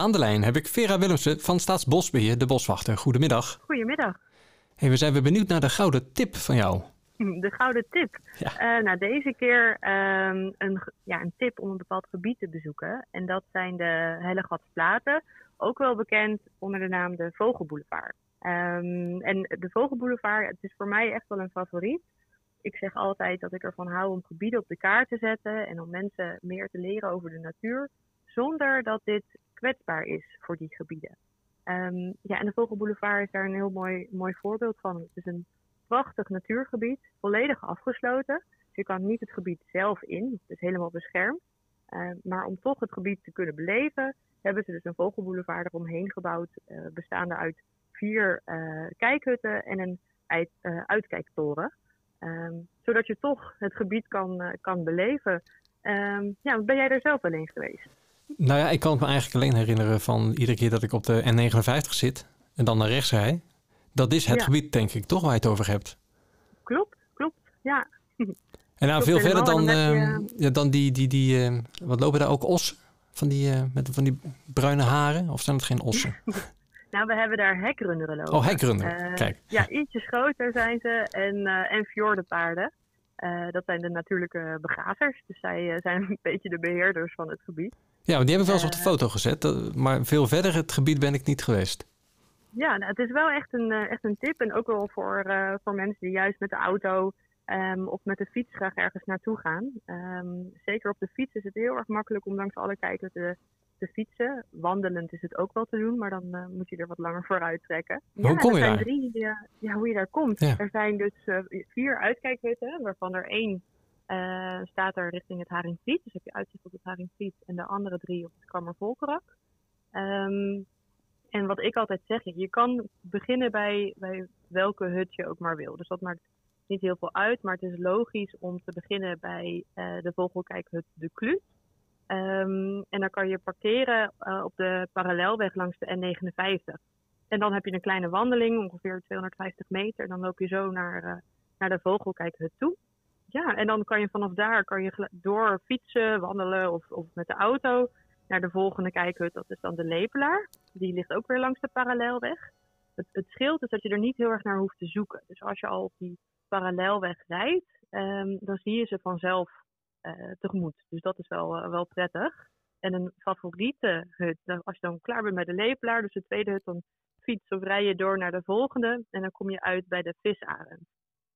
Aan de lijn heb ik Vera Willemsen van Staatsbosbeheer, de boswachter. Goedemiddag. Goedemiddag. Hey, we zijn weer benieuwd naar de gouden tip van jou. De gouden tip. Ja. Eh, nou, deze keer ehm, een, ja, een tip om een bepaald gebied te bezoeken. En dat zijn de Hellegatsplaten, ook wel bekend onder de naam de Vogelboulevard. Ehm, en de Vogelboulevard, het is voor mij echt wel een favoriet. Ik zeg altijd dat ik ervan hou om gebieden op de kaart te zetten en om mensen meer te leren over de natuur, zonder dat dit kwetsbaar is voor die gebieden. Ehm, ja, en de Vogelboulevard is daar een heel mooi, mooi voorbeeld van. Het is een prachtig natuurgebied, volledig afgesloten. Dus je kan niet het gebied zelf in, het is helemaal beschermd. Ehm, maar om toch het gebied te kunnen beleven, hebben ze dus een vogelboulevard eromheen gebouwd, eh, bestaande uit vier uh, kijkhutten en een uit, uh, uitkijktoren. Um, zodat je toch het gebied kan, kan beleven. Ja, ben jij er zelf wel eens geweest? Nou ja, ik kan het me eigenlijk alleen herinneren van iedere keer dat ik op de N59 zit en dan naar rechts rij. Dat is het Ja. gebied, denk ik, toch waar je het over hebt. Klopt, klopt. Ja, En nou, Klopt veel verder dan, dan ehm, ja, dan die, die, die eh, wat lopen daar ook ossen? Van die, eh, met van die bruine haren? Of zijn het geen ossen? nou we hebben daar hekrunderen lopen. Oh, hekrunderen. Eh, Kijk. Ja, ietsjes groter zijn ze en, eh en fjordenpaarden. Eh, dat zijn de natuurlijke begazers. Dus zij eh, zijn een beetje de beheerders van het gebied. Ja, want die heb ik wel eens op de Eh. foto gezet. maar veel verder het gebied ben ik niet geweest. Ja, nou, het is wel echt een, echt een tip. En ook wel voor, voor mensen die juist met de auto ehm, of met de fiets graag ergens naartoe gaan. Ehm, zeker op de fiets is het heel erg makkelijk om langs alle kijkers te, te fietsen. Wandelend is het ook wel te doen, maar dan eh, moet je er wat langer voor uittrekken. Hoe kom er je zijn daar? Drie, eh, ja, hoe je daar komt. Ja. Er zijn dus eh, vier uitkijkhutten, waarvan er één eh, staat er richting het Haringvliet. Dus heb je uitzicht op het Haringvliet en de andere drie op het Kammervolkerak. Ehm en wat ik altijd zeg, je kan beginnen bij, bij welke hut je ook maar wil. Dus dat maakt niet heel veel uit, maar het is logisch om te beginnen bij eh, de vogelkijkhut De Kluut. Ehm, en dan kan je parkeren eh, op de parallelweg langs de N59. En dan heb je een kleine wandeling, ongeveer 250 meter. Dan loop je zo naar, eh, naar de vogelkijkhut toe. Ja, en dan kan je vanaf daar kan je door fietsen, wandelen of, of met de auto naar de volgende kijkhut. Dat is dan de Lepelaar. Die ligt ook weer langs de parallelweg. Het, het scheelt is dat je er niet heel erg naar hoeft te zoeken. Dus als je al op die parallelweg rijdt, ehm, dan zie je ze vanzelf tegemoet. Dus dat is wel, eh, wel prettig. En een favoriete hut, als je dan klaar bent met de Lepelaar, dus de tweede hut, dan fiets of rij je door naar de volgende. En dan kom je uit bij de Visarend.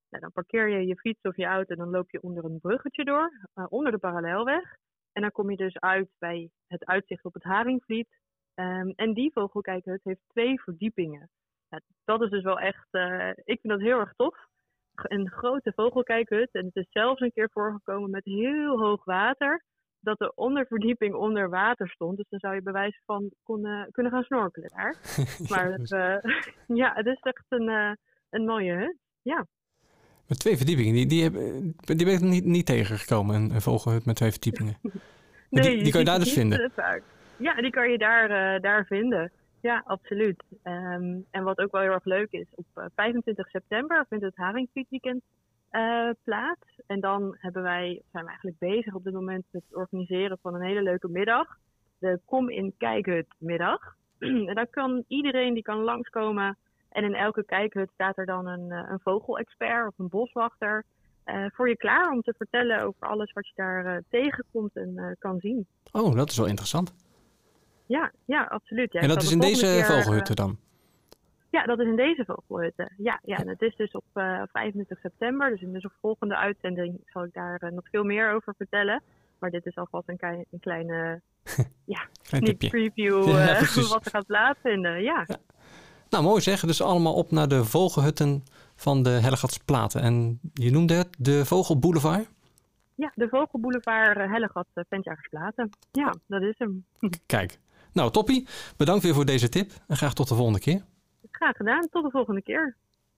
Nou, dan parkeer je je fiets of je auto en dan loop je onder een bruggetje door, eh, onder de parallelweg. En dan kom je dus uit bij het uitzicht op het Haringvliet. Ehm, en die vogelkijkhut heeft twee verdiepingen. Nou, dat is dus wel echt, eh, ik vind dat heel erg tof. Een grote vogelkijkhut. En het is zelfs een keer voorgekomen met heel hoog water. Dat de onderverdieping onder water stond. Dus dan zou je bij wijze van kon, kunnen gaan snorkelen daar. Maar het, eh, ja, het is echt een, eh, een mooie hut. Ja. Met twee verdiepingen, die, die, heb, die ben ik niet, niet tegengekomen. Een, een vogelhut met twee verdiepingen. Die, die kan je daar dus vinden. vaak. Ja, die kan je daar, eh, daar vinden. Ja, absoluut. Ehm, en wat ook wel heel erg leuk is, op eh, 25 september vindt het Haringvlietweekend eh plaats. En dan hebben wij, zijn we eigenlijk bezig op dit moment met het organiseren van een hele leuke middag. De Kom in Kijkhut middag. en dan kan iedereen die kan langskomen. En in elke kijkhut staat er dan een, eh, een vogelexpert of een boswachter eh, voor je klaar om te vertellen over alles wat je daar eh, tegenkomt en eh, kan zien. Oh, dat is wel interessant. Ja, ja, absoluut. Ja, en dat is in deze keer, vogelhutten dan? eh, ja, dat is in deze vogelhutten. Ja, ja, en het is dus op eh, 25 september. Dus in de volgende uitzending zal ik daar eh, nog veel meer over vertellen. Maar dit is alvast een, een kleine ja, Klein preview Ja, eh, precies. wat er gaat plaatsvinden. Ja. Nou, mooi zeg. Dus allemaal op naar de vogelhutten van de Hellegatsplaten. En je noemde het de Vogelboulevard? ja, de Vogelboulevard uh, Hellegat uh, Ventjagersplaten. Ja, dat is hem. Kijk. Nou, toppie. Bedankt weer voor deze tip. En graag tot de volgende keer. Graag gedaan. Tot de volgende keer.